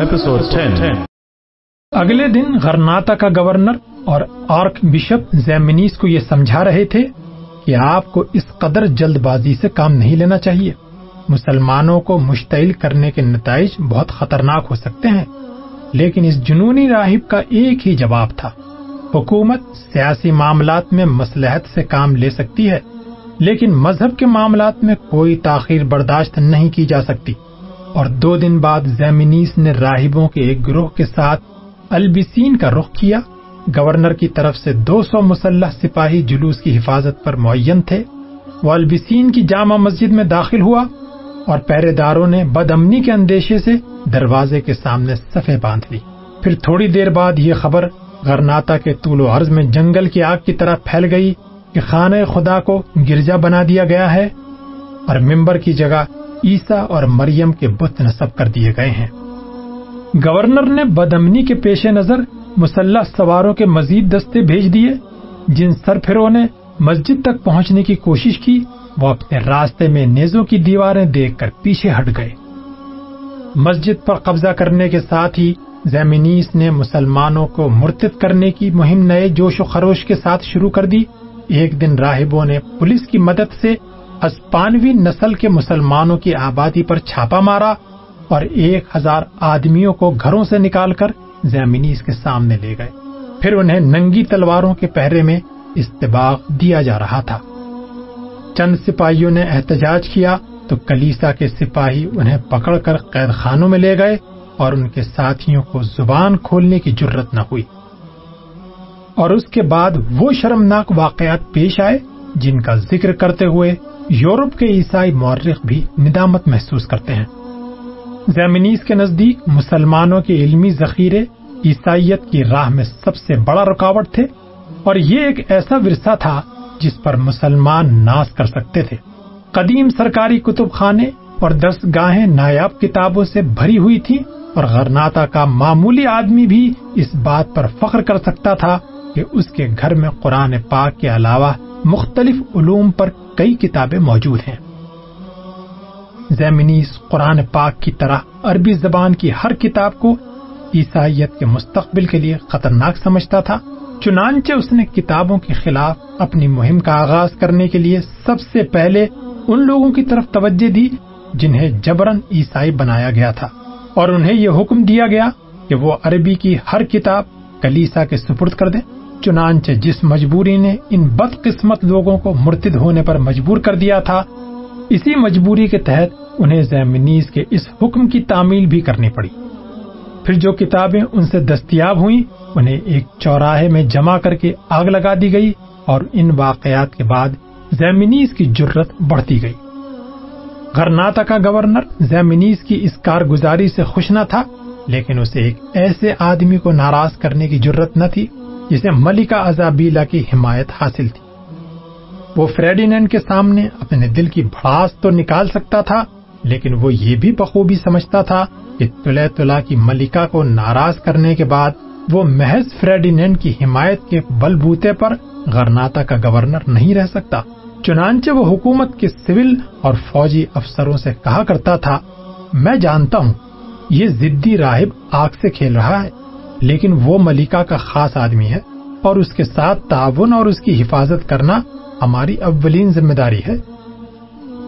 Episode 10. اگلے دن غرناتا کا governor اور آرک بشپ زیمنیس کو یہ سمجھا رہے تھے کہ آپ کو اس قدر جلد بازی سے کام نہیں لینا چاہیے۔ مسلمانوں کو مشتعل کرنے کے نتائج بہت خطرناک ہو سکتے ہیں، لیکن اس جنونی راہب کا ایک ہی جواب تھا۔ حکومت سیاسی معاملات میں مسلحت سے کام لے سکتی ہے، لیکن مذہب کے معاملات میں کوئی تاخیر برداشت نہیں کی جا سکتی۔ اور دو دن بعد زیمنیس نے راہبوں کے ایک گروہ کے ساتھ البسین کا رخ کیا۔ گورنر کی طرف سے دو سو مسلح سپاہی جلوس کی حفاظت پر معین تھے۔ وہ البسین کی جامع مسجد میں داخل ہوا اور پہرے داروں نے بد امنی کے اندیشے سے دروازے کے سامنے صفے باندھ لی۔ پھر تھوڑی دیر بعد یہ خبر غرناتا کے طول و عرض میں جنگل کی آگ کی طرح پھیل گئی کہ خانہ خدا کو گرجا بنا دیا گیا ہے اور ممبر کی جگہ عیسیٰ اور مریم کے بت نصب کر دیے گئے ہیں۔ گورنر نے بدمنی کے پیش نظر مسلح سواروں کے مزید دستے بھیج دیے، جن سرفروں نے مسجد تک پہنچنے کی کوشش کی، وہ اپنے راستے میں نیزوں کی دیواریں دیکھ کر پیچھے ہٹ گئے۔ مسجد پر قبضہ کرنے کے ساتھ ہی زیمنیس نے مسلمانوں کو مرتد کرنے کی مہم نئے جوش و خروش کے ساتھ شروع کر دی۔ ایک دن راہبوں نے پولیس کی مدد سے اسپانوی نسل کے مسلمانوں کی آبادی پر چھاپا مارا اور ایک ہزار آدمیوں کو گھروں سے نکال کر زیمنیس کے سامنے لے گئے۔ پھر انہیں ننگی تلواروں کے پہرے میں استباغ دیا جا رہا تھا۔ چند سپاہیوں نے احتجاج کیا تو کلیسا کے سپاہی انہیں پکڑ کر قید خانوں میں لے گئے اور ان کے ساتھیوں کو زبان کھولنے کی جرت نہ ہوئی۔ اور اس کے بعد وہ شرمناک واقعات پیش آئے جن کا ذکر کرتے ہوئے یورپ کے عیسائی مورخ بھی ندامت محسوس کرتے ہیں۔ زیمنیس کے نزدیک مسلمانوں کے علمی ذخیرے عیسائیت کی راہ میں سب سے بڑا رکاوٹ تھے اور یہ ایک ایسا ورثہ تھا جس پر مسلمان ناس کر سکتے تھے۔ قدیم سرکاری کتب خانے اور دس گاہیں نایاب کتابوں سے بھری ہوئی تھی اور غرناتا کا معمولی آدمی بھی اس بات پر فخر کر سکتا تھا کہ اس کے گھر میں قرآن پاک کے علاوہ مختلف علوم پر کئی کتابیں موجود ہیں۔ زیمنیس قرآن پاک کی طرح عربی زبان کی ہر کتاب کو عیسائیت کے مستقبل کے لیے خطرناک سمجھتا تھا، چنانچہ اس نے کتابوں کے خلاف اپنی مہم کا آغاز کرنے کے لیے سب سے پہلے ان لوگوں کی طرف توجہ دی جنہیں جبرن عیسائی بنایا گیا تھا۔ اور انہیں یہ حکم دیا گیا کہ وہ عربی کی ہر کتاب کلیسا کے سپرد کر دیں۔ چنانچہ جس مجبوری نے ان بد قسمت لوگوں کو مرتد ہونے پر مجبور کر دیا تھا، اسی مجبوری کے تحت انہیں زیمنیز کے اس حکم کی تعمیل بھی کرنی پڑی۔ پھر جو کتابیں ان سے دستیاب ہوئیں، انہیں ایک چوراہے میں جمع کر کے آگ لگا دی گئی اور ان واقعات کے بعد زیمنیز کی جرت بڑھتی گئی۔ غرناتا کا گورنر زیمنیز کی اس کارگزاری سے خوش نہ تھا، لیکن اسے ایک ایسے آدمی کو ناراض کرنے کی جرت نہ تھی۔ جسے ملکہ ازابیلا کی حمایت حاصل تھی وہ فریڈینڈ کے سامنے اپنے دل کی بھڑاس تو نکال سکتا تھا، لیکن وہ یہ بھی بخوبی سمجھتا تھا کہ تلے تلا کی ملکہ کو ناراض کرنے کے بعد وہ محض فریڈینڈ کی حمایت کے بل بوتے پر غرناتا کا گورنر نہیں رہ سکتا۔ چنانچہ وہ حکومت کے سول اور فوجی افسروں سے کہا کرتا تھا، میں جانتا ہوں، یہ ضدی راہب آگ سے کھیل رہا ہے۔ لیکن وہ ملکہ کا خاص آدمی ہے اور اس کے ساتھ تعاون اور اس کی حفاظت کرنا ہماری اولین ذمہ داری ہے۔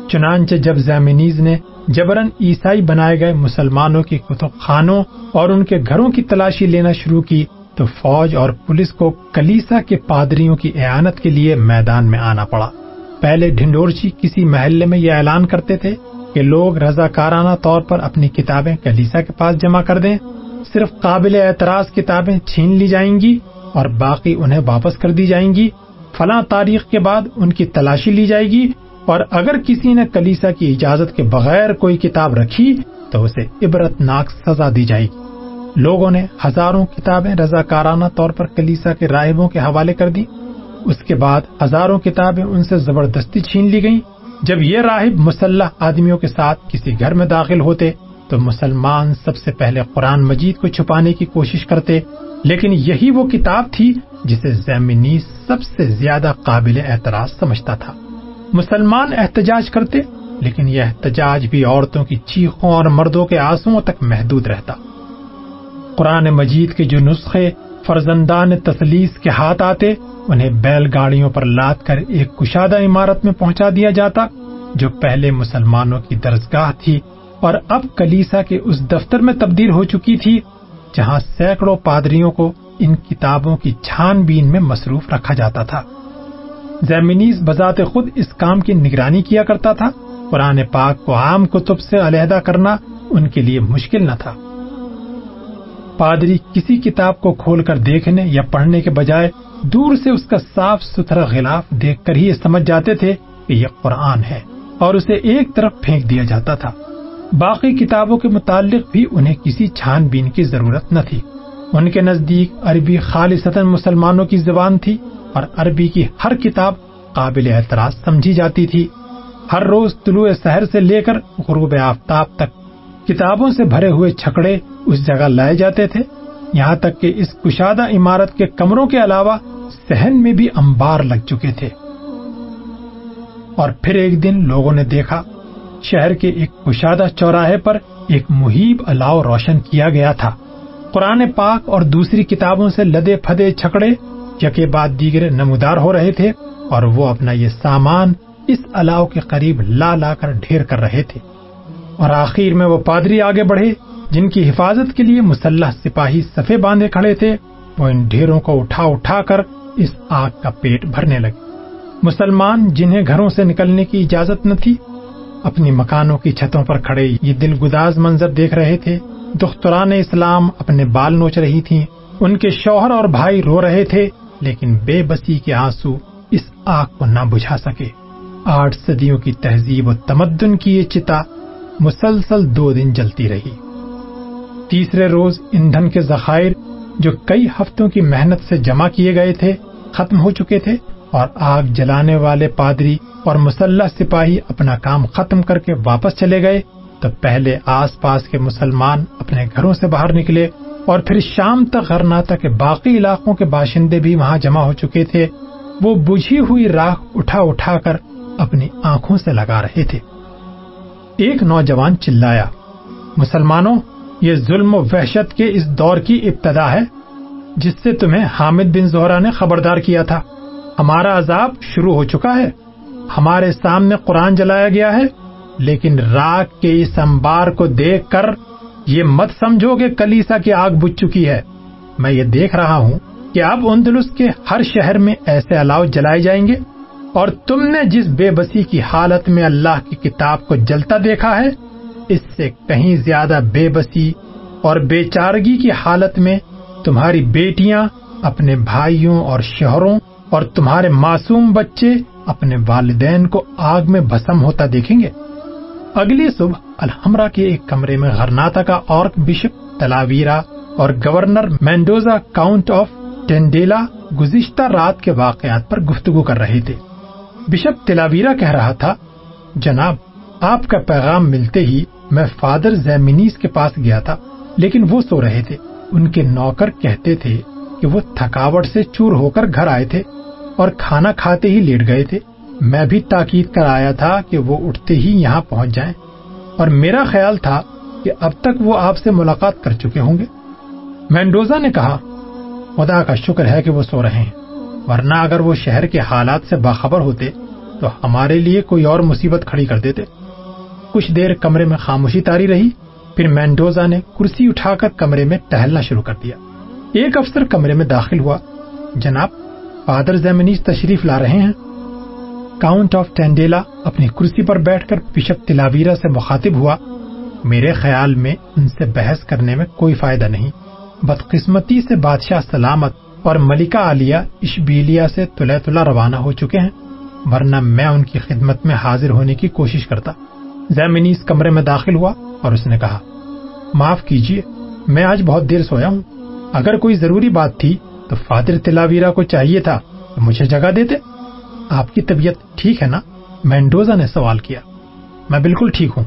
چنانچہ جب زیمنیز نے جبرن عیسائی بنائے گئے مسلمانوں کی کتب خانوں اور ان کے گھروں کی تلاشی لینا شروع کی، تو فوج اور پولیس کو کلیسا کے پادریوں کی اعانت کے لیے میدان میں آنا پڑا۔ پہلے ڈھنڈورچی کسی محلے میں یہ اعلان کرتے تھے کہ لوگ رضاکارانہ طور پر اپنی کتابیں کلیسا کے پاس جمع کر دیں۔ صرف قابل اعتراض کتابیں چھین لی جائیں گی اور باقی انہیں واپس کر دی جائیں گی۔ فلاں تاریخ کے بعد ان کی تلاشی لی جائے گی اور اگر کسی نے کلیسا کی اجازت کے بغیر کوئی کتاب رکھی تو اسے عبرت ناک سزا دی جائے گی۔ لوگوں نے ہزاروں کتابیں رضاکارانہ طور پر کلیسا کے راہبوں کے حوالے کر دی اس کے بعد ہزاروں کتابیں ان سے زبردستی چھین لی گئیں۔ جب یہ راہب مسلح آدمیوں کے ساتھ کسی گھر میں داخل ہوتے تو مسلمان سب سے پہلے قرآن مجید کو چھپانے کی کوشش کرتے، لیکن یہی وہ کتاب تھی جسے زیمنی سب سے زیادہ قابل اعتراض سمجھتا تھا۔ مسلمان احتجاج کرتے، لیکن یہ احتجاج بھی عورتوں کی چیخوں اور مردوں کے آنسو تک محدود رہتا۔ قرآن مجید کے جو نسخے فرزندان تسلیس کے ہاتھ آتے، انہیں بیل گاڑیوں پر لاد کر ایک کشادہ عمارت میں پہنچا دیا جاتا، جو پہلے مسلمانوں کی درسگاہ تھی۔ اور اب کلیسا کے اس دفتر میں تبدیل ہو چکی تھی، جہاں سینکڑوں پادریوں کو ان کتابوں کی چھان بین میں مصروف رکھا جاتا تھا۔ زیمنیز بذات خود اس کام کی نگرانی کیا کرتا تھا۔ قرآن پاک کو عام کتب سے علیحدہ کرنا ان کے لیے مشکل نہ تھا۔ پادری کسی کتاب کو کھول کر دیکھنے یا پڑھنے کے بجائے دور سے اس کا صاف ستھرا غلاف دیکھ کر ہی سمجھ جاتے تھے کہ یہ قرآن ہے اور اسے ایک طرف پھینک دیا جاتا تھا۔ باقی کتابوں کے متعلق بھی انہیں کسی چھان بین کی ضرورت نہ تھی۔ ان کے نزدیک عربی خالص مسلمانوں کی زبان تھی اور عربی کی ہر کتاب قابل اعتراض سمجھی جاتی تھی۔ ہر روز طلوع شہر سے لے کر غروب آفتاب تک کتابوں سے بھرے ہوئے چھکڑے اس جگہ لائے جاتے تھے، یہاں تک کہ اس کشادہ عمارت کے کمروں کے علاوہ سہن میں بھی امبار لگ چکے تھے۔ اور پھر ایک دن لوگوں نے دیکھا شہر کے ایک کشادہ چوراہے پر ایک محیب الاؤ روشن کیا گیا تھا۔ قرآن پاک اور دوسری کتابوں سے لدے پھدے چھکڑے، یکے بعد دیگر نمودار ہو رہے تھے اور وہ اپنا یہ سامان اس الاؤ کے قریب لا لا کر ڈھیر کر رہے تھے۔ اور آخر میں وہ پادری آگے بڑھے، جن کی حفاظت کے لیے مسلح سپاہی صفے باندھے کھڑے تھے، وہ ان ڈھیروں کو اٹھا اٹھا کر اس آگ کا پیٹ بھرنے لگے۔ مسلمان جنہیں گھروں سے نکلنے کی اجازت نہ تھی اپنی مکانوں کی چھتوں پر کھڑے۔ یہ دل گداز منظر دیکھ رہے تھے۔ دختران اسلام اپنے بال نوچ رہی تھی ان کے شوہر اور بھائی رو رہے تھے، لیکن بے بسی کے آنسو اس آگ کو نہ بجھا سکے۔ آٹھ صدیوں کی تہذیب و تمدن کی یہ چتا مسلسل دو دن جلتی رہی۔ تیسرے روز ایندھن کے ذخائر، جو کئی ہفتوں کی محنت سے جمع کیے گئے تھے، ختم ہو چکے تھے۔ اور آگ جلانے والے پادری اور مسلح سپاہی اپنا کام ختم کر کے واپس چلے گئے تو پہلے آس پاس کے مسلمان اپنے گھروں سے باہر نکلے اور پھر شام تک غرناتا کے باقی علاقوں کے باشندے بھی وہاں جمع ہو چکے تھے۔ وہ بجھی ہوئی راکھ اٹھا اٹھا کر اپنی آنکھوں سے لگا رہے تھے۔ ایک نوجوان چلایا، مسلمانوں، یہ ظلم و وحشت کے اس دور کی ابتدا ہے، جس سے تمہیں حامد بن زہرا نے خبردار کیا تھا۔ ہمارا عذاب شروع ہو چکا ہے۔ ہمارے سامنے قرآن جلایا گیا ہے، لیکن راک کے اس امبار کو دیکھ کر یہ مت سمجھو کہ کلیسا کی آگ بج چکی ہے۔ میں یہ دیکھ رہا ہوں کہ اب اندلس کے ہر شہر میں ایسے الاؤ جلائے جائیں گے۔ اور تم نے جس بے بسی کی حالت میں اللہ کی کتاب کو جلتا دیکھا ہے، اس سے کہیں زیادہ بے بسی اور بے چارگی کی حالت میں تمہاری بیٹیاں اپنے بھائیوں اور شوہروں اور تمہارے معصوم بچے اپنے والدین کو آگ میں بسم ہوتا دیکھیں گے۔ اگلی صبح الحمرا کے ایک کمرے میں غرناتا کا اور بشپ تلاویرا اور governor Mendoza count of Tendilla گزشتہ رات کے واقعات پر گفتگو کر رہے تھے۔ بشپ تلاویرا کہہ رہا تھا، جناب، آپ کا پیغام ملتے ہی میں فادر زیمنیز کے پاس گیا تھا، لیکن وہ سو رہے تھے۔ ان کے نوکر کہتے تھے کہ وہ تھکاوٹ سے چور ہو کر گھر آئے تھے اور کھانا کھاتے ہی لیٹ گئے تھے۔ میں بھی تاکید کر آیا تھا کہ وہ اٹھتے ہی یہاں پہنچ جائیں۔ اور میرا خیال تھا کہ اب تک وہ آپ سے ملاقات کر چکے ہوں گے۔ مینڈوزا نے کہا، خدا کا شکر ہے کہ وہ سو رہے ہیں۔ ورنہ اگر وہ شہر کے حالات سے باخبر ہوتے تو ہمارے لیے کوئی اور مصیبت کھڑی کر دیتے۔ کچھ دیر کمرے میں خاموشی تاری رہی، پھر مینڈوزا نے کرسی اٹھا کر کمرے میں ٹہلنا شروع کر دیا۔ ایک افسر کمرے میں داخل ہوا۔ جناب، فادر زیمنیز تشریف لا رہے ہیں۔ کاؤنٹ آف ٹینڈیلا اپنی کرسی پر بیٹھ کر بشپ تلاویرا سے مخاطب ہوا۔ میرے خیال میں ان سے بحث کرنے میں کوئی فائدہ نہیں۔ بدقسمتی سے بادشاہ سلامت اور ملکہ عالیہ اشبیلیا سے تلے تلا روانہ ہو چکے ہیں، ورنہ میں ان کی خدمت میں حاضر ہونے کی کوشش کرتا۔ زیمنیز کمرے میں داخل ہوا اور اس نے کہا، معاف کیجیے میں آج بہت دیر سویا ہوں۔ اگر کوئی ضروری بات تھی تو فادر تلاویرا کو چاہیے تھا تو مجھے جگہ دیتے؟ آپ کی طبیعت ٹھیک ہے نا؟ مینڈوزا نے سوال کیا۔ میں بالکل ٹھیک ہوں۔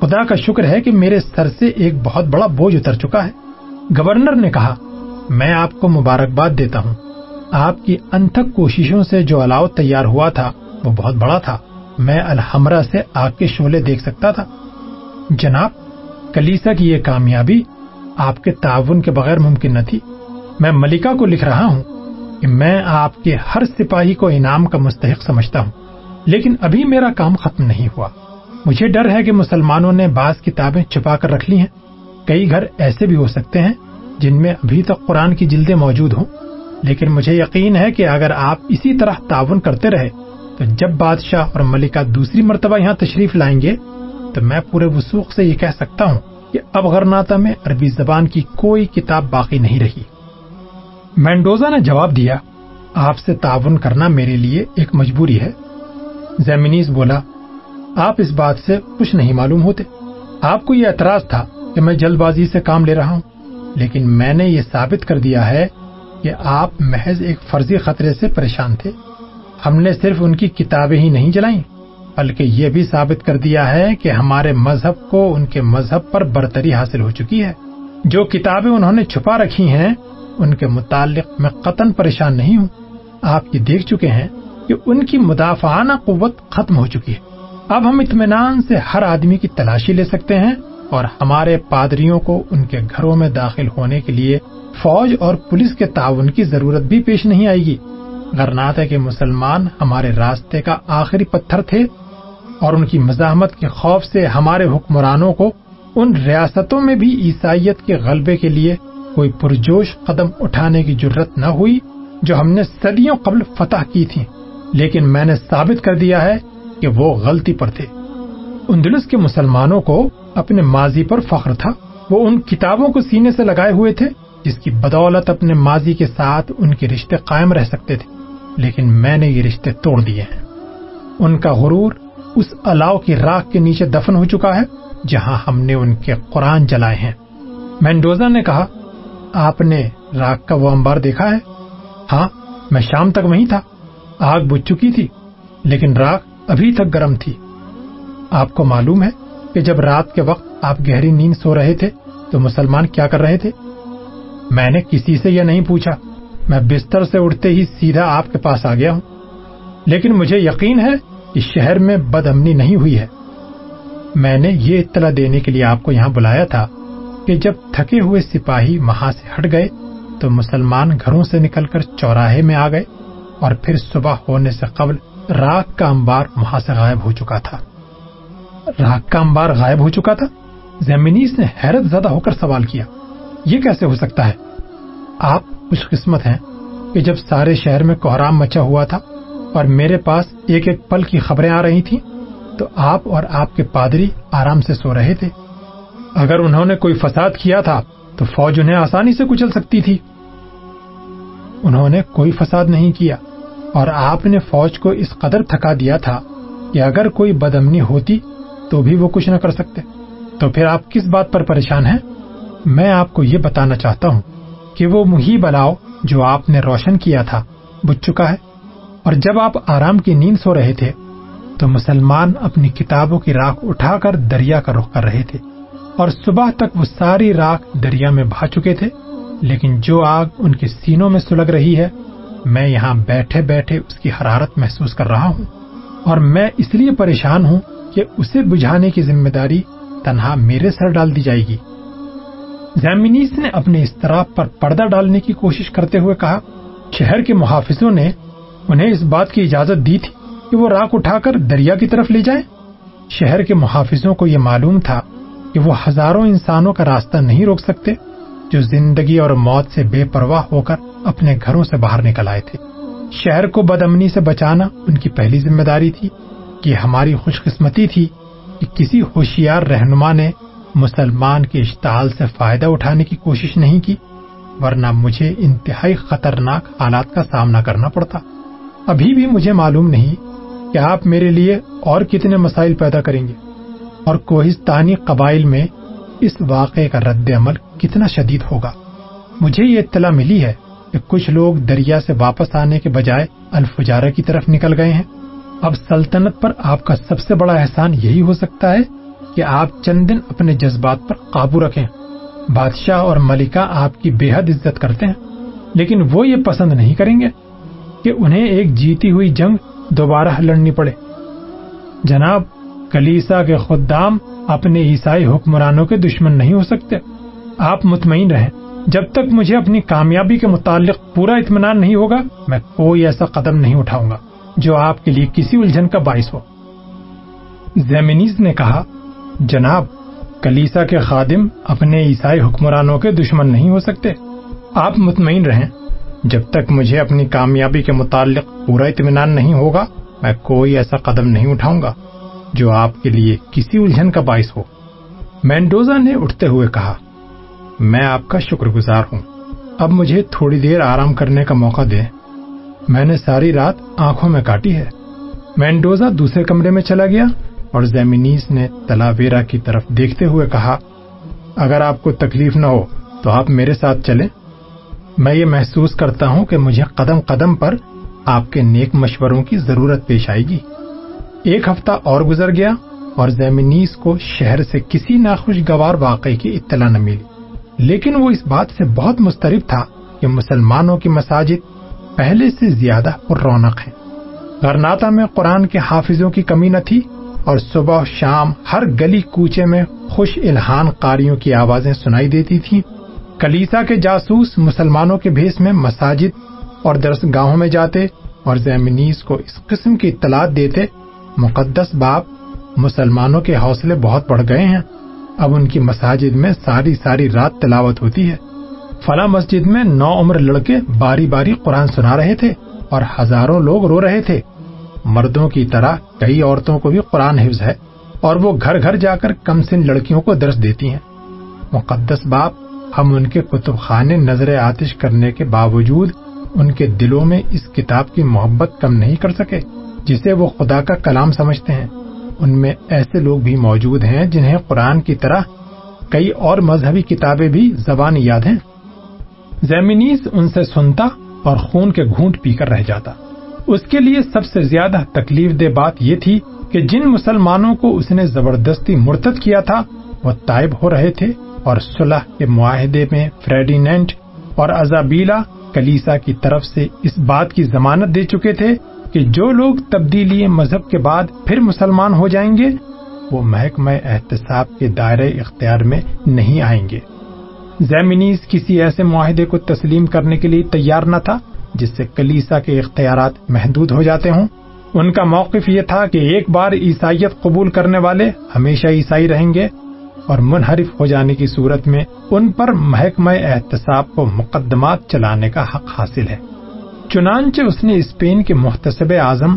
خدا کا شکر ہے کہ میرے سر سے ایک بہت بڑا بوجھ اتر چکا ہے۔ گورنر نے کہا، میں آپ کو مبارکباد دیتا ہوں۔ آپ کی انتھک کوششوں سے جو الاؤ تیار ہوا تھا، وہ بہت بڑا تھا۔ میں الحمرہ سے آگ کے شعلے دیکھ سکتا تھا۔ جناب، کلیسا کی یہ کامیابی آپ کے تعاون کے بغیر ممکن نہ تھی۔ میں ملکہ کو لکھ رہا ہوں کہ میں آپ کے ہر سپاہی کو انعام کا مستحق سمجھتا ہوں، لیکن ابھی میرا کام ختم نہیں ہوا۔ مجھے ڈر ہے کہ مسلمانوں نے بعض کتابیں چھپا کر رکھ لی ہیں۔ کئی گھر ایسے بھی ہو سکتے ہیں جن میں ابھی تک قرآن کی جلدیں موجود ہوں۔ لیکن مجھے یقین ہے کہ اگر آپ اسی طرح تعاون کرتے رہے، تو جب بادشاہ اور ملکہ دوسری مرتبہ یہاں تشریف لائیں گے، تو میں پورے وسوخ سے یہ کہہ سکتا ہوں کہ اب غرناتا میں عربی زبان کی کوئی کتاب باقی نہیں رہی۔ مینڈوزا نے جواب دیا، آپ سے تعاون کرنا میرے لیے ایک مجبوری ہے۔ زیمنیز بولا، آپ اس بات سے کچھ نہیں معلوم ہوتے۔ آپ کو یہ اعتراض تھا کہ میں جلد بازی سے کام لے رہا ہوں، لیکن میں نے یہ ثابت کر دیا ہے کہ آپ محض ایک فرضی خطرے سے پریشان تھے۔ ہم نے صرف ان کی کتابیں ہی نہیں جلائیں۔ بلکہ یہ بھی ثابت کر دیا ہے کہ ہمارے مذہب کو ان کے مذہب پر برتری حاصل ہو چکی ہے۔ جو کتابیں انہوں نے چھپا رکھی ہیں، ان کے متعلق میں قطن پریشان نہیں ہوں۔ آپ یہ دیکھ چکے ہیں کہ ان کی مدافعانہ قوت ختم ہو چکی ہے۔ اب ہم اطمینان سے ہر آدمی کی تلاشی لے سکتے ہیں اور ہمارے پادریوں کو ان کے گھروں میں داخل ہونے کے لیے فوج اور پولیس کے تعاون کی ضرورت بھی پیش نہیں آئے گی۔ غرناتا کے مسلمان ہمارے راستے کا آخری پتھر تھے اور ان کی مزاحمت کے خوف سے ہمارے حکمرانوں کو ان ریاستوں میں بھی عیسائیت کے غلبے کے لیے کوئی پرجوش قدم اٹھانے کی ضرورت نہ ہوئی جو ہم نے صدیوں قبل فتح کی تھی، لیکن میں نے ثابت کر دیا ہے کہ وہ غلطی پر تھے۔ اندلس کے مسلمانوں کو اپنے ماضی پر فخر تھا۔ وہ ان کتابوں کو سینے سے لگائے ہوئے تھے، جس کی بدولت اپنے ماضی کے ساتھ ان کے رشتے قائم رہ سکتے تھے، لیکن میں نے یہ رشتے توڑ دیے ہیں۔ ان کا غرور اس الاؤ کی راک کے نیچے دفن ہو چکا ہے، جہاں ہم نے ان کے قرآن جلائے ہیں۔ مینڈوزا نے کہا، آپ نے راک کا وہ امبار دیکھا ہے؟ ہاں میں شام تک وہیں تھا۔ آگ بجھ چکی تھی، لیکن راک ابھی تک گرم تھی۔ آپ کو معلوم ہے کہ جب رات کے وقت آپ گہری نیند سو رہے تھے، تو مسلمان کیا کر رہے تھے؟ میں نے کسی سے یہ نہیں پوچھا۔ میں بستر سے اٹھتے ہی سیدھا آپ کے پاس آ گیا ہوں۔ لیکن مجھے یقین ہے کہ شہر میں بد امنی نہیں ہوئی ہے۔ میں نے یہ اطلاع دینے کے لیے آپ کو یہاں بلایا تھا کہ جب تھکے ہوئے سپاہی وہاں سے ہٹ گئے تو مسلمان گھروں سے نکل کر چوراہے میں آ گئے اور پھر صبح ہونے سے قبل راک کا امبار وہاں سے غائب ہو چکا تھا۔ راک کا امبار غائب ہو چکا تھا؟ زمینیس نے حیرت زدہ ہو کر سوال کیا، یہ کیسے ہو سکتا ہے؟ آپ خوش قسمت ہیں کہ جب سارے شہر میں کوہرام مچا ہوا تھا اور میرے پاس ایک ایک پل کی خبریں آ رہی تھیں، تو آپ اور آپ کے پادری آرام سے سو رہے تھے۔ اگر انہوں نے کوئی فساد کیا تھا، تو فوج انہیں آسانی سے کچل سکتی تھی۔ انہوں نے کوئی فساد نہیں کیا، اور آپ نے فوج کو اس قدر تھکا دیا تھا کہ اگر کوئی بدمنی ہوتی تو بھی وہ کچھ نہ کر سکتے۔ تو پھر آپ کس بات پر پریشان ہیں؟ میں آپ کو یہ بتانا چاہتا ہوں کہ وہ مہی بلاؤ جو آپ نے روشن کیا تھا بج چکا ہے۔ اور جب آپ آرام کی نیند سو رہے تھے، تو مسلمان اپنی کتابوں کی راکھ اٹھا کر دریا کا رخ کر رہے تھے۔ اور صبح تک وہ ساری راکھ دریا میں بھا چکے تھے۔ لیکن جو آگ ان کے سینوں میں سلگ رہی ہے، میں یہاں بیٹھے بیٹھے اس کی حرارت محسوس کر رہا ہوں۔ اور میں اس لیے پریشان ہوں کہ اسے بجھانے کی ذمہ داری تنہا میرے سر ڈال دی جائے گی۔ زیمنیس نے اپنے استراب پر پردہ ڈالنے کی کوشش کرتے ہوئے کہا، شہر کے محافظوں نے انہیں اس بات کی اجازت دی تھی کہ وہ راک اٹھا کر دریا کی طرف لے جائیں۔ شہر کے محافظوں کو یہ معلوم تھا کہ وہ ہزاروں انسانوں کا راستہ نہیں روک سکتے جو زندگی اور موت سے بے پرواہ ہو کر اپنے گھروں سے باہر نکل آئے تھے۔ شہر کو بدمنی سے بچانا ان کی پہلی ذمہ داری تھی کہ ہماری خوش قسمتی تھی کہ کسی ہوشیار رہنما نے مسلمان کے اشتعال سے فائدہ اٹھانے کی کوشش نہیں کی، ورنہ مجھے انتہائی خطرناک حالات کا سامنا کرنا پڑتا۔ ابھی بھی مجھے معلوم نہیں کہ آپ میرے لیے اور کتنے مسائل پیدا کریں گے اور کوہستانی قبائل میں اس واقعے کا رد عمل کتنا شدید ہوگا۔ مجھے یہ اطلاع ملی ہے کہ کچھ لوگ دریا سے واپس آنے کے بجائے الفجارہ کی طرف نکل گئے ہیں۔ اب سلطنت پر آپ کا سب سے بڑا احسان یہی ہو سکتا ہے کہ آپ چند دن اپنے جذبات پر قابو رکھیں۔ بادشاہ اور ملکہ آپ کی بے حد عزت کرتے ہیں، لیکن وہ یہ پسند نہیں کریں گے کہ انہیں ایک جیتی ہوئی جنگ دوبارہ لڑنی پڑے۔ جناب، کلیسا کے خدام اپنے عیسائی حکمرانوں کے دشمن نہیں ہو سکتے۔ آپ مطمئن رہیں، جب تک مجھے اپنی کامیابی کے متعلق پورا اطمینان نہیں ہوگا، میں کوئی ایسا قدم نہیں اٹھاؤں گا جو آپ کے لیے کسی الجھن کا باعث ہو۔ زیمنیز نے کہا، جناب، کلیسا کے خادم اپنے عیسائی حکمرانوں کے دشمن نہیں ہو سکتے۔ آپ مطمئن رہیں جب تک مجھے اپنی کامیابی کے متعلق پورا اطمینان نہیں ہوگا، میں کوئی ایسا قدم نہیں اٹھاؤں گا جو آپ کے لیے کسی الجھن کا باعث ہو۔ مینڈوزا نے اٹھتے ہوئے کہا، میں آپ کا شکر گزار ہوں۔ اب مجھے تھوڑی دیر آرام کرنے کا موقع دیں۔ میں نے ساری رات آنکھوں میں کاٹی ہے۔ مینڈوزا دوسرے کمرے میں چلا گیا اور زیمنیز نے تلاویرا کی طرف دیکھتے ہوئے کہا، اگر آپ کو تکلیف نہ ہو تو آپ میرے ساتھ چلیں۔ میں یہ محسوس کرتا ہوں کہ مجھے قدم قدم پر آپ کے نیک مشوروں کی ضرورت پیش آئے گی۔ ایک ہفتہ اور گزر گیا اور زیمنیز کو شہر سے کسی ناخوشگوار واقعے کی اطلاع نہ ملی۔ لیکن وہ اس بات سے بہت مسترب تھا کہ مسلمانوں کی مساجد پہلے سے زیادہ پر رونق ہے غرناتا میں قرآن کے حافظوں کی کمی نہ تھی اور صبح شام ہر گلی کوچے میں خوش الہان قاریوں کی آوازیں سنائی دیتی تھیں۔ کلیسا کے جاسوس مسلمانوں کے بھیس میں مساجد اور درس گاہوں میں جاتے اور زیمنیز کو اس قسم کی اطلاعات دیتے، مقدس باپ مسلمانوں کے حوصلے بہت بڑھ گئے ہیں۔ اب ان کی مساجد میں ساری ساری رات تلاوت ہوتی ہے۔ فلاں مسجد میں نو عمر لڑکے باری باری قرآن سنا رہے تھے اور ہزاروں لوگ رو رہے تھے۔ مردوں کی طرح کئی عورتوں کو بھی قرآن حفظ ہے اور وہ گھر گھر جا کر کم سن لڑکیوں کو درس دیتی ہیں۔ مقدس باپ ہم ان کے کتب خانے نظر آتش کرنے کے باوجود ان کے دلوں میں اس کتاب کی محبت کم نہیں کر سکے، جسے وہ خدا کا کلام سمجھتے ہیں۔ ان میں ایسے لوگ بھی موجود ہیں جنہیں قرآن کی طرح کئی اور مذہبی کتابیں بھی زبان یاد ہیں۔ زیمنیز ان سے سنتا اور خون کے گھونٹ پی کر رہ جاتا۔ اس کے لیے سب سے زیادہ تکلیف دہ بات یہ تھی کہ جن مسلمانوں کو اس نے زبردستی مرتد کیا تھا، وہ تائب ہو رہے تھے۔ اور صلح کے معاہدے میں فریڈینٹ اور ازابیلا کلیسا کی طرف سے اس بات کی ضمانت دے چکے تھے کہ جو لوگ تبدیلی مذہب کے بعد پھر مسلمان ہو جائیں گے، وہ محکمہ احتساب کے دائرے اختیار میں نہیں آئیں گے۔ زیمنیز کسی ایسے معاہدے کو تسلیم کرنے کے لیے تیار نہ تھا جس سے کلیسا کے اختیارات محدود ہو جاتے ہوں۔ ان کا موقف یہ تھا کہ ایک بار عیسائیت قبول کرنے والے ہمیشہ عیسائی رہیں گے اور منحرف ہو جانے کی صورت میں ان پر محکمہ احتساب کو مقدمات چلانے کا حق حاصل ہے۔ چنانچہ اس نے اسپین کے محتسب اعظم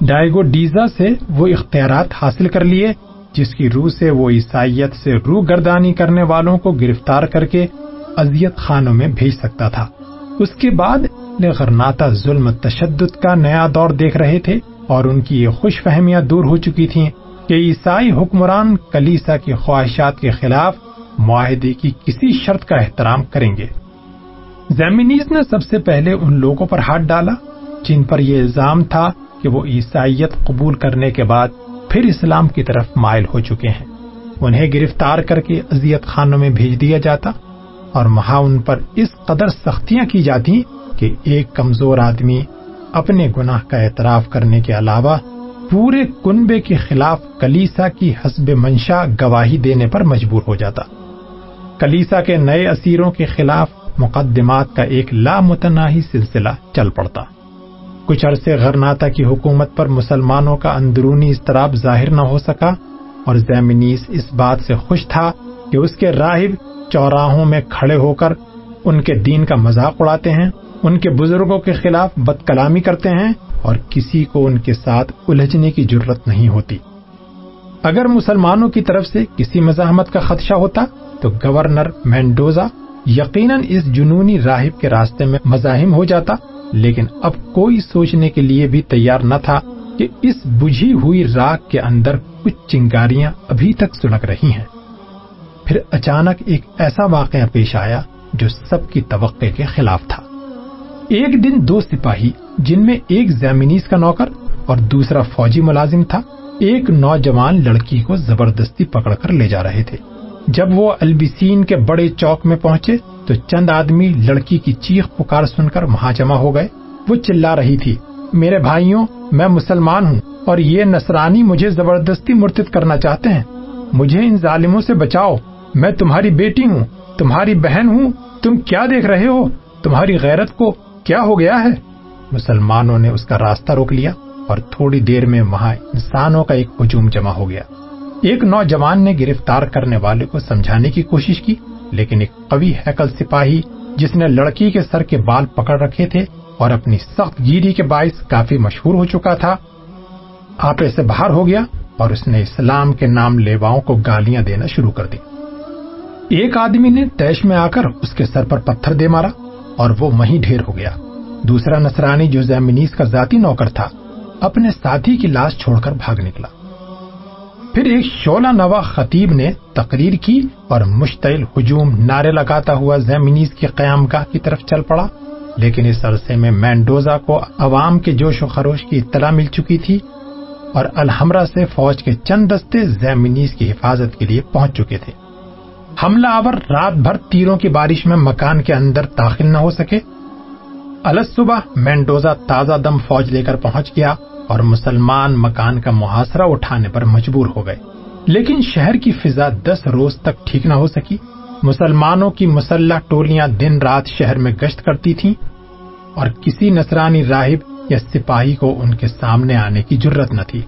ڈائگو ڈیزا سے وہ اختیارات حاصل کر لیے، جس کی روح سے وہ عیسائیت سے روح گردانی کرنے والوں کو گرفتار کر کے اذیت خانوں میں بھیج سکتا تھا۔ اس کے بعد غرناتا ظلم تشدد کا نیا دور دیکھ رہے تھے اور ان کی یہ خوش فہمیاں دور ہو چکی تھیں۔ کہ عیسائی حکمران کلیسا کی خواہشات کے خلاف معاہدے کی کسی شرط کا احترام کریں گے۔ زیمنیز نے سب سے پہلے ان لوگوں پر ہاتھ ڈالا جن پر یہ الزام تھا کہ وہ عیسائیت قبول کرنے کے بعد پھر اسلام کی طرف مائل ہو چکے ہیں۔ انہیں گرفتار کر کے اذیت خانوں میں بھیج دیا جاتا اور وہاں ان پر اس قدر سختیاں کی جاتی کہ ایک کمزور آدمی اپنے گناہ کا اعتراف کرنے کے علاوہ پورے کنبے کے خلاف کلیسا کی حسب منشا گواہی دینے پر مجبور ہو جاتا۔ کلیسا کے نئے اسیروں کے خلاف مقدمات کا ایک لامتناہی سلسلہ چل پڑتا۔ کچھ عرصے غرناتا کی حکومت پر مسلمانوں کا اندرونی اضطراب ظاہر نہ ہو سکا اور زیمنیز اس بات سے خوش تھا کہ اس کے راہب چوراہوں میں کھڑے ہو کر ان کے دین کا مذاق اڑاتے ہیں، ان کے بزرگوں کے خلاف بد کلامی کرتے ہیں اور کسی کو ان کے ساتھ الجھنے کی ضرورت نہیں ہوتی۔ اگر مسلمانوں کی طرف سے کسی مزاحمت کا خدشہ ہوتا، تو گورنر مینڈوزا یقیناً اس جنونی راہب کے راستے میں مزاحم ہو جاتا۔ لیکن اب کوئی سوچنے کے لیے بھی تیار نہ تھا کہ اس بجھی ہوئی راک کے اندر کچھ چنگاریاں ابھی تک سلگ رہی ہیں۔ پھر اچانک ایک ایسا واقعہ پیش آیا جو سب کی توقع کے خلاف تھا۔ ایک دن دو سپاہی، جن میں ایک زیمنیز کا نوکر اور دوسرا فوجی ملازم تھا، ایک نوجوان لڑکی کو زبردستی پکڑ کر لے جا رہے تھے۔ جب وہ البسین کے بڑے چوک میں پہنچے، تو چند آدمی لڑکی کی چیخ پکار سن کر وہاں جمع ہو گئے۔ وہ چلا رہی تھی، میرے بھائیوں، میں مسلمان ہوں اور یہ نصرانی مجھے زبردستی مرتد کرنا چاہتے ہیں۔ مجھے ان ظالموں سے بچاؤ۔ میں تمہاری بیٹی ہوں، تمہاری بہن ہوں، تم کیا دیکھ رہے ہو؟ تمہاری غیرت کو کیا ہو گیا ہے؟ مسلمانوں نے اس کا راستہ روک لیا اور تھوڑی دیر میں وہاں انسانوں کا ایک ہجوم جمع ہو گیا۔ ایک نوجوان نے گرفتار کرنے والے کو سمجھانے کی کوشش کی، لیکن ایک قوی ہیکل سپاہی، جس نے لڑکی کے سر کے بال پکڑ رکھے تھے اور اپنی سخت گیری کے باعث کافی مشہور ہو چکا تھا آپے سے باہر ہو گیا اور اس نے اسلام کے نام لیواؤں کو گالیاں دینا شروع کر دی۔ ایک آدمی نے تیش میں آ کر اس کے سر پر پتھر دے مارا۔ اور وہ وہیں ڈھیر ہو گیا۔ دوسرا نصرانی جو زیمنیز کا ذاتی نوکر تھا، اپنے ساتھی کی لاش چھوڑ کر بھاگ نکلا۔ پھر ایک شولہ نوا خطیب نے تقریر کی اور مشتعل ہجوم نعرے لگاتا ہوا زیمنیز کی قیام گاہ کی طرف چل پڑا۔ لیکن اس عرصے میں مینڈوزا کو عوام کے جوش و خروش کی اطلاع مل چکی تھی اور الحمرہ سے فوج کے چند دستے زیمنیز کی حفاظت کے لیے پہنچ چکے تھے۔ حملہ آور رات بھر تیروں کی بارش میں مکان کے اندر داخل نہ ہو سکے۔ الگ صبح مینڈوزا تازہ دم فوج لے کر پہنچ گیا اور مسلمان مکان کا محاصرہ اٹھانے پر مجبور ہو گئے۔ لیکن شہر کی فضا دس روز تک ٹھیک نہ ہو سکی۔ مسلمانوں کی مسلح ٹولیاں دن رات شہر میں گشت کرتی تھیں اور کسی نصرانی راہب یا سپاہی کو ان کے سامنے آنے کی ضرورت نہ تھی۔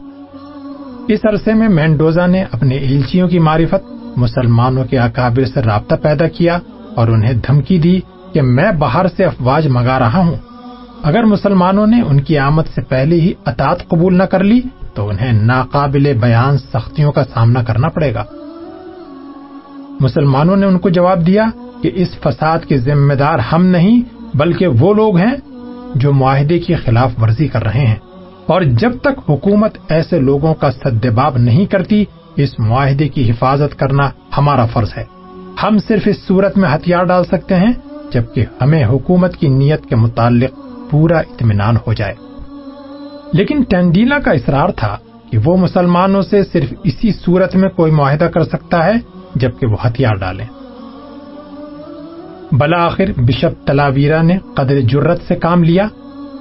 اس عرصے میں مینڈوزا نے اپنے ایلچیوں کی معرفت مسلمانوں کے اکابر سے رابطہ پیدا کیا اور انہیں دھمکی دی کہ میں باہر سے افواج منگا رہا ہوں۔ اگر مسلمانوں نے ان کی آمد سے پہلے ہی اطاط قبول نہ کر لی، تو انہیں ناقابل بیان سختیوں کا سامنا کرنا پڑے گا۔ مسلمانوں نے ان کو جواب دیا کہ اس فساد کے ذمہ دار ہم نہیں، بلکہ وہ لوگ ہیں جو معاہدے کی خلاف ورزی کر رہے ہیں۔ اور جب تک حکومت ایسے لوگوں کا سدباب نہیں کرتی اس معاہدے کی حفاظت کرنا ہمارا فرض ہے۔ ہم صرف اس صورت میں ہتھیار ڈال سکتے ہیں جبکہ ہمیں حکومت کی نیت کے متعلق پورا اطمینان ہو جائے۔ لیکن ٹینڈیلا کا اصرار تھا کہ وہ مسلمانوں سے صرف اسی صورت میں کوئی معاہدہ کر سکتا ہے جبکہ وہ ہتھیار ڈالیں۔ بلاخر بشپ تلاویرا نے قدر جرت سے کام لیا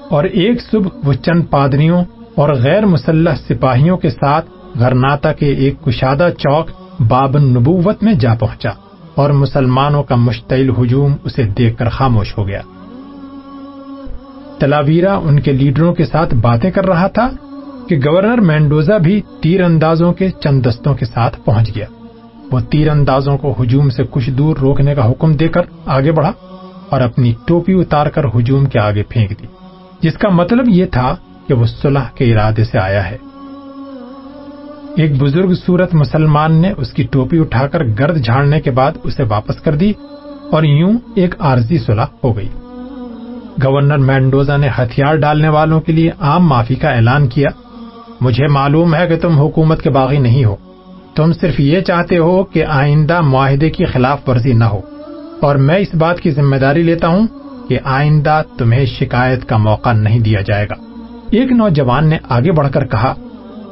اور ایک صبح وہ چند پادریوں اور غیر مسلح سپاہیوں کے ساتھ غرناتا کے ایک کشادہ چوک بابن نبوت میں جا پہنچا اور مسلمانوں کا مشتعل ہجوم اسے دیکھ کر خاموش ہو گیا۔ تلاویرا ان کے لیڈروں کے ساتھ باتیں کر رہا تھا کہ گورنر مینڈوزا بھی تیر اندازوں کے چند دستوں کے ساتھ پہنچ گیا۔ وہ تیر اندازوں کو ہجوم سے کچھ دور روکنے کا حکم دے کر آگے بڑھا اور اپنی ٹوپی اتار کر ہجوم کے آگے پھینک دی، جس کا مطلب یہ تھا کہ وہ صلح کے ارادے سے آیا ہے۔ ایک بزرگ صورت مسلمان نے اس کی ٹوپی اٹھا کر گرد جھاڑنے کے بعد اسے واپس کر دی اور یوں ایک عارضی صلح ہو گئی۔ گورنر مینڈوزا نے ہتھیار ڈالنے والوں کے لیے عام معافی کا اعلان کیا۔ مجھے معلوم ہے کہ تم حکومت کے باغی نہیں ہو۔ تم صرف یہ چاہتے ہو کہ آئندہ معاہدے کی خلاف ورزی نہ ہو۔ اور میں اس بات کی ذمہ داری لیتا ہوں کہ آئندہ تمہیں شکایت کا موقع نہیں دیا جائے گا۔ ایک نوجوان نے آگے بڑھ کر کہا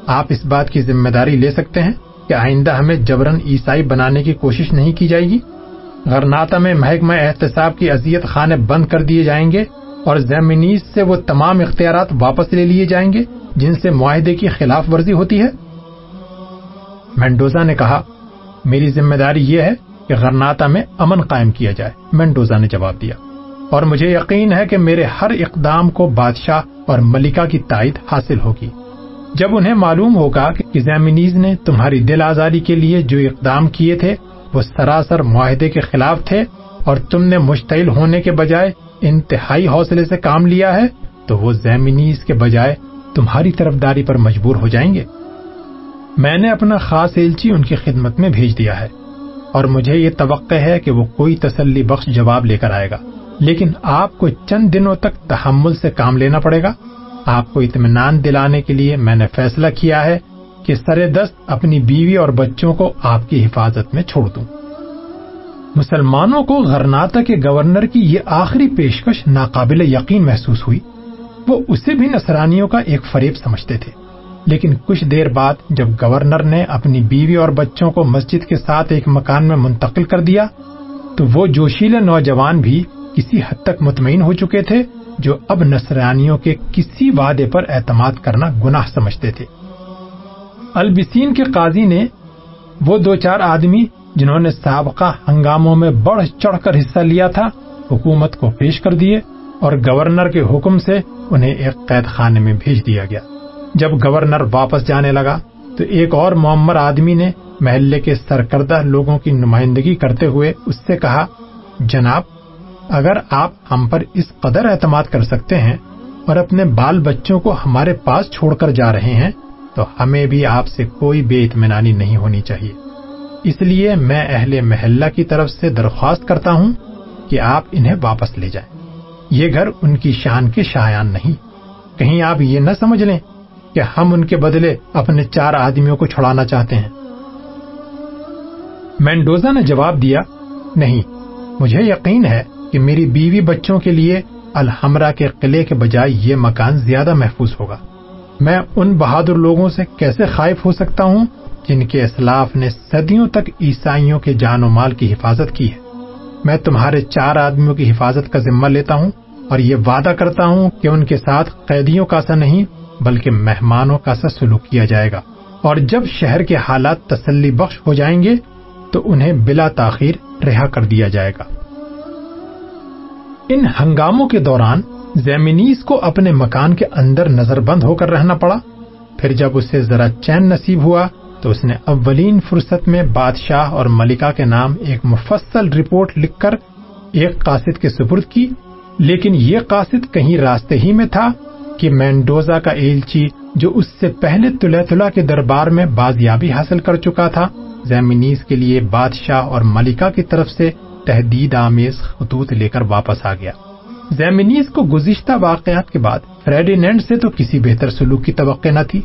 آپ اس بات کی ذمہ داری لے سکتے ہیں کہ آئندہ ہمیں جبرن عیسائی بنانے کی کوشش نہیں کی جائے گی۔ غرناتا میں محکمہ احتساب کی اذیت خانے بند کر دیے جائیں گے اور زمینیز سے وہ تمام اختیارات واپس لے لیے جائیں گے جن سے معاہدے کی خلاف ورزی ہوتی ہے۔ مینڈوزا نے کہا، میری ذمہ داری یہ ہے کہ غرناتا میں امن قائم کیا جائے۔ مینڈوزا نے جواب دیا، اور مجھے یقین ہے کہ میرے ہر اقدام کو بادشاہ اور ملکہ کی تائید حاصل ہوگی۔ جب انہیں معلوم ہوگا کہ زیمنیز نے تمہاری دل آزاری کے لیے جو اقدام کیے تھے، وہ سراسر معاہدے کے خلاف تھے اور تم نے مشتعل ہونے کے بجائے انتہائی حوصلے سے کام لیا ہے، تو وہ زیمنیز کے بجائے تمہاری طرف داری پر مجبور ہو جائیں گے۔ میں نے اپنا خاص ایلچی ان کی خدمت میں بھیج دیا ہے اور مجھے یہ توقع ہے کہ وہ کوئی تسلی بخش جواب لے کر آئے گا۔ لیکن آپ کو چند دنوں تک تحمل سے کام لینا پڑے گا۔ آپ کو اطمینان دلانے کے لیے میں نے فیصلہ کیا ہے کہ سر دست اپنی بیوی اور بچوں کو آپ کی حفاظت میں چھوڑ دوں۔ مسلمانوں کو غرناتا کے گورنر کی یہ آخری پیشکش ناقابل یقین محسوس ہوئی۔ وہ اسے بھی نصرانیوں کا ایک فریب سمجھتے تھے۔ لیکن کچھ دیر بعد جب گورنر نے اپنی بیوی اور بچوں کو مسجد کے ساتھ ایک مکان میں منتقل کر دیا، تو وہ جوشیلے نوجوان بھی کسی حد تک مطمئن ہو چکے تھے جو اب نصرانیوں کے کسی وعدے پر اعتماد کرنا گناہ سمجھتے تھے۔ البسین کے قاضی نے وہ دو چار آدمی جنہوں نے سابقہ ہنگاموں میں بڑھ چڑھ کر حصہ لیا تھا، حکومت کو پیش کر دیے اور گورنر کے حکم سے انہیں ایک قید خانے میں بھیج دیا گیا۔ جب گورنر واپس جانے لگا تو ایک اور معمر آدمی نے محلے کے سرکردہ لوگوں کی نمائندگی کرتے ہوئے اس سے کہا، جناب اگر آپ ہم پر اس قدر اعتماد کر سکتے ہیں اور اپنے بال بچوں کو ہمارے پاس چھوڑ کر جا رہے ہیں، تو ہمیں بھی آپ سے کوئی بے اطمینانی نہیں ہونی چاہیے۔ اس لیے میں اہل محلہ کی طرف سے درخواست کرتا ہوں کہ آپ انہیں واپس لے جائیں۔ یہ گھر ان کی شان کے شایان نہیں۔ کہیں آپ یہ نہ سمجھ لیں کہ ہم ان کے بدلے اپنے چار آدمیوں کو چھڑانا چاہتے ہیں۔ مینڈوزا نے جواب دیا، نہیں، مجھے یقین ہے کہ میری بیوی بچوں کے لیے الحمرہ کے قلعے کے بجائے یہ مکان زیادہ محفوظ ہوگا۔ میں ان بہادر لوگوں سے کیسے خائف ہو سکتا ہوں جن کے اسلاف نے صدیوں تک عیسائیوں کے جان و مال کی حفاظت کی ہے۔ میں تمہارے چار آدمیوں کی حفاظت کا ذمہ لیتا ہوں اور یہ وعدہ کرتا ہوں کہ ان کے ساتھ قیدیوں کا سا نہیں بلکہ مہمانوں کا سا سلوک کیا جائے گا۔ اور جب شہر کے حالات تسلی بخش ہو جائیں گے تو انہیں بلا تاخیر رہا کر دیا جائے گا۔ ان ہنگاموں کے دوران زیمنیز کو اپنے مکان کے اندر نظر بند ہو کر رہنا پڑا۔ پھر جب اسے ذرا چین نصیب ہوا تو اس نے اولین فرصت میں بادشاہ اور ملکہ کے نام ایک مفصل رپورٹ لکھ کر ایک قاصد کے سپرد کی۔ لیکن یہ قاصد کہیں راستے ہی میں تھا کہ مینڈوزا کا ایلچی جو اس سے پہلے تلا کے دربار میں بازیابی حاصل کر چکا تھا زیمنیز کے لیے بادشاہ اور ملکہ کی طرف سے تحدید آمیز خطوط لے کر واپس آ گیا۔ زیمنیز کو گزشتہ واقعات کے بعد فریڈینڈ سے تو کسی بہتر سلوک کی توقع نہ تھی،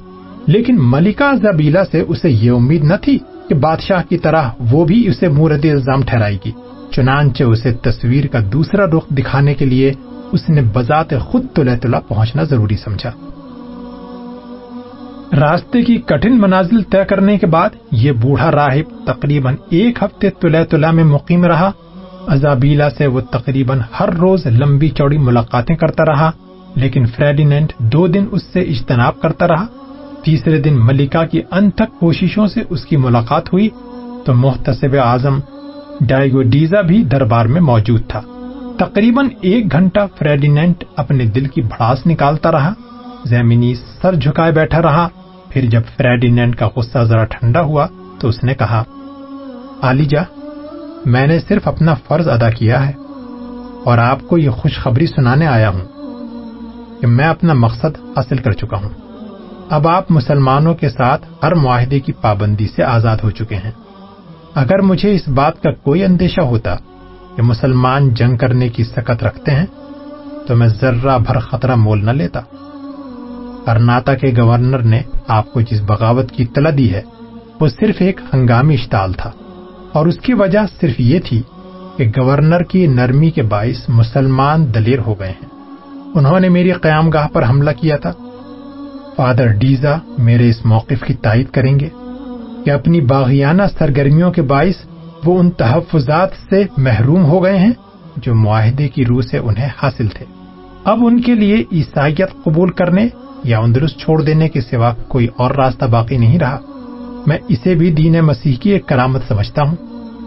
لیکن ملکہ زبیلا سے اسے یہ امید نہ تھی کہ بادشاہ کی طرح وہ بھی اسے مورد الزام ٹھہرائے گی۔ چنانچہ اسے تصویر کا دوسرا رخ دکھانے کے لیے اس نے بذات خود تلے تلا پہنچنا ضروری سمجھا۔ راستے کی کٹھن منازل طے کرنے کے بعد یہ بوڑھا راہب تقریباً ایک ہفتے تلے تلا میں مقیم رہا۔ ازابیلا سے وہ تقریباً ہر روز لمبی چوڑی ملاقاتیں کرتا رہا، لیکن فریڈینٹ دو دن اس سے اجتناب کرتا رہا۔ تیسرے دن ملکہ کی انتھک کوششوں سے اس کی ملاقات ہوئی، تو محتسب اعظم ڈائگو ڈیزا بھی دربار میں موجود تھا۔ تقریباً ایک گھنٹہ فریڈینٹ اپنے دل کی بھڑاس نکالتا رہا زیمنی سر جھکائے بیٹھا رہا۔ پھر جب فریڈینٹ کا غصہ ذرا ٹھنڈا ہوا، تو اس نے کہا آلیجا میں نے صرف اپنا فرض ادا کیا ہے اور آپ کو یہ خوشخبری سنانے آیا ہوں کہ میں اپنا مقصد حاصل کر چکا ہوں۔ اب آپ مسلمانوں کے ساتھ ہر معاہدے کی پابندی سے آزاد ہو چکے ہیں۔ اگر مجھے اس بات کا کوئی اندیشہ ہوتا کہ مسلمان جنگ کرنے کی سکت رکھتے ہیں، تو میں ذرہ بھر خطرہ مول نہ لیتا۔ کرناٹا کے گورنر نے آپ کو جس بغاوت کی اطلاع دی ہے، وہ صرف ایک ہنگامی اشتعال تھا۔ اور اس کی وجہ صرف یہ تھی کہ گورنر کی نرمی کے باعث مسلمان دلیر ہو گئے ہیں۔ انہوں نے میری قیام گاہ پر حملہ کیا تھا۔ فادر ڈیزا میرے اس موقف کی تائید کریں گے کہ اپنی باغیانہ سرگرمیوں کے باعث وہ ان تحفظات سے محروم ہو گئے ہیں جو معاہدے کی روح سے انہیں حاصل تھے۔ اب ان کے لیے عیسائیت قبول کرنے یا اندرس چھوڑ دینے کے سوا کوئی اور راستہ باقی نہیں رہا۔ میں اسے بھی دین مسیح کی ایک کرامت سمجھتا ہوں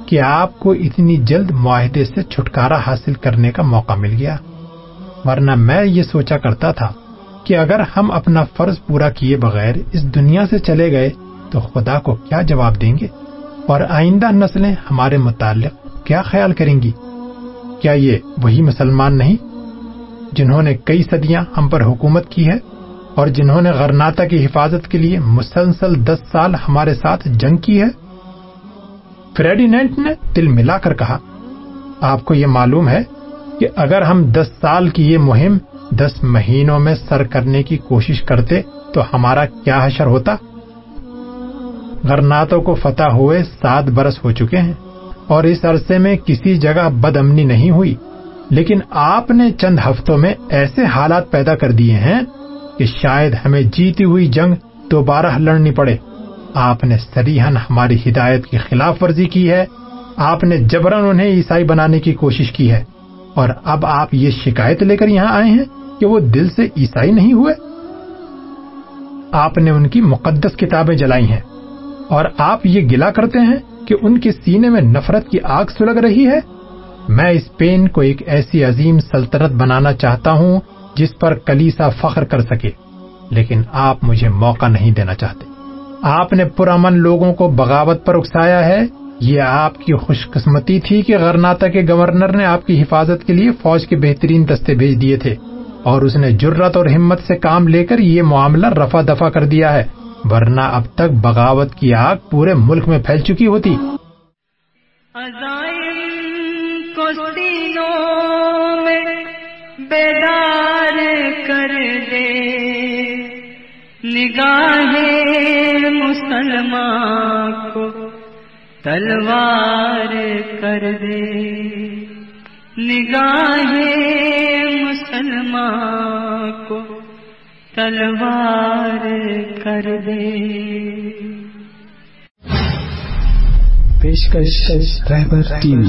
کہ آپ کو اتنی جلد معاہدے سے چھٹکارا حاصل کرنے کا موقع مل گیا۔ ورنہ میں یہ سوچا کرتا تھا کہ اگر ہم اپنا فرض پورا کیے بغیر اس دنیا سے چلے گئے تو خدا کو کیا جواب دیں گے؟ اور آئندہ نسلیں ہمارے متعلق کیا خیال کریں گی؟ کیا یہ وہی مسلمان نہیں جنہوں نے کئی صدیاں ہم پر حکومت کی ہے؟ اور جنہوں نے غرناتا کی حفاظت کے لیے مسلسل دس سال ہمارے ساتھ جنگ کی ہے۔ فریڈینٹ نے دل ملا کر کہا، آپ کو یہ معلوم ہے کہ اگر ہم دس سال کی یہ مہم دس مہینوں میں سر کرنے کی کوشش کرتے تو ہمارا کیا حشر ہوتا؟ غرناتوں کو فتح ہوئے سات برس ہو چکے ہیں اور اس عرصے میں کسی جگہ بد امنی نہیں ہوئی، لیکن آپ نے چند ہفتوں میں ایسے حالات پیدا کر دیے ہیں کہ شاید ہمیں جیتی ہوئی جنگ دوبارہ لڑنی پڑے۔ آپ نے سریحن ہماری ہدایت کی خلاف ورزی کی ہے۔ آپ نے جبرن انہیں عیسائی بنانے کی کوشش کی ہے۔ اور اب آپ یہ شکایت لے کر یہاں آئے ہیں کہ وہ دل سے عیسائی نہیں ہوئے۔ آپ نے ان کی مقدس کتابیں جلائی ہیں۔ اور آپ یہ گلا کرتے ہیں کہ ان کے سینے میں نفرت کی آگ سلگ رہی ہے۔ میں اسپین کو ایک ایسی عظیم سلطنت بنانا چاہتا ہوں جس پر کلیسا فخر کر سکے، لیکن آپ مجھے موقع نہیں دینا چاہتے۔ آپ نے پرامن لوگوں کو بغاوت پر اکسایا ہے۔ یہ آپ کی خوش قسمتی تھی کہ غرناتا کے گورنر نے آپ کی حفاظت کے لیے فوج کے بہترین دستے بھیج دیے تھے، اور اس نے جرت اور ہمت سے کام لے کر یہ معاملہ رفا دفا کر دیا ہے۔ ورنہ اب تک بغاوت کی آگ پورے ملک میں پھیل چکی ہوتی۔ کو میں بیدار کر دے۔ نگاہ مسلمان کو تلوار کر دے۔ نگاہ مسلمان کو تلوار کر دے۔ پیشکش رہبر ٹیم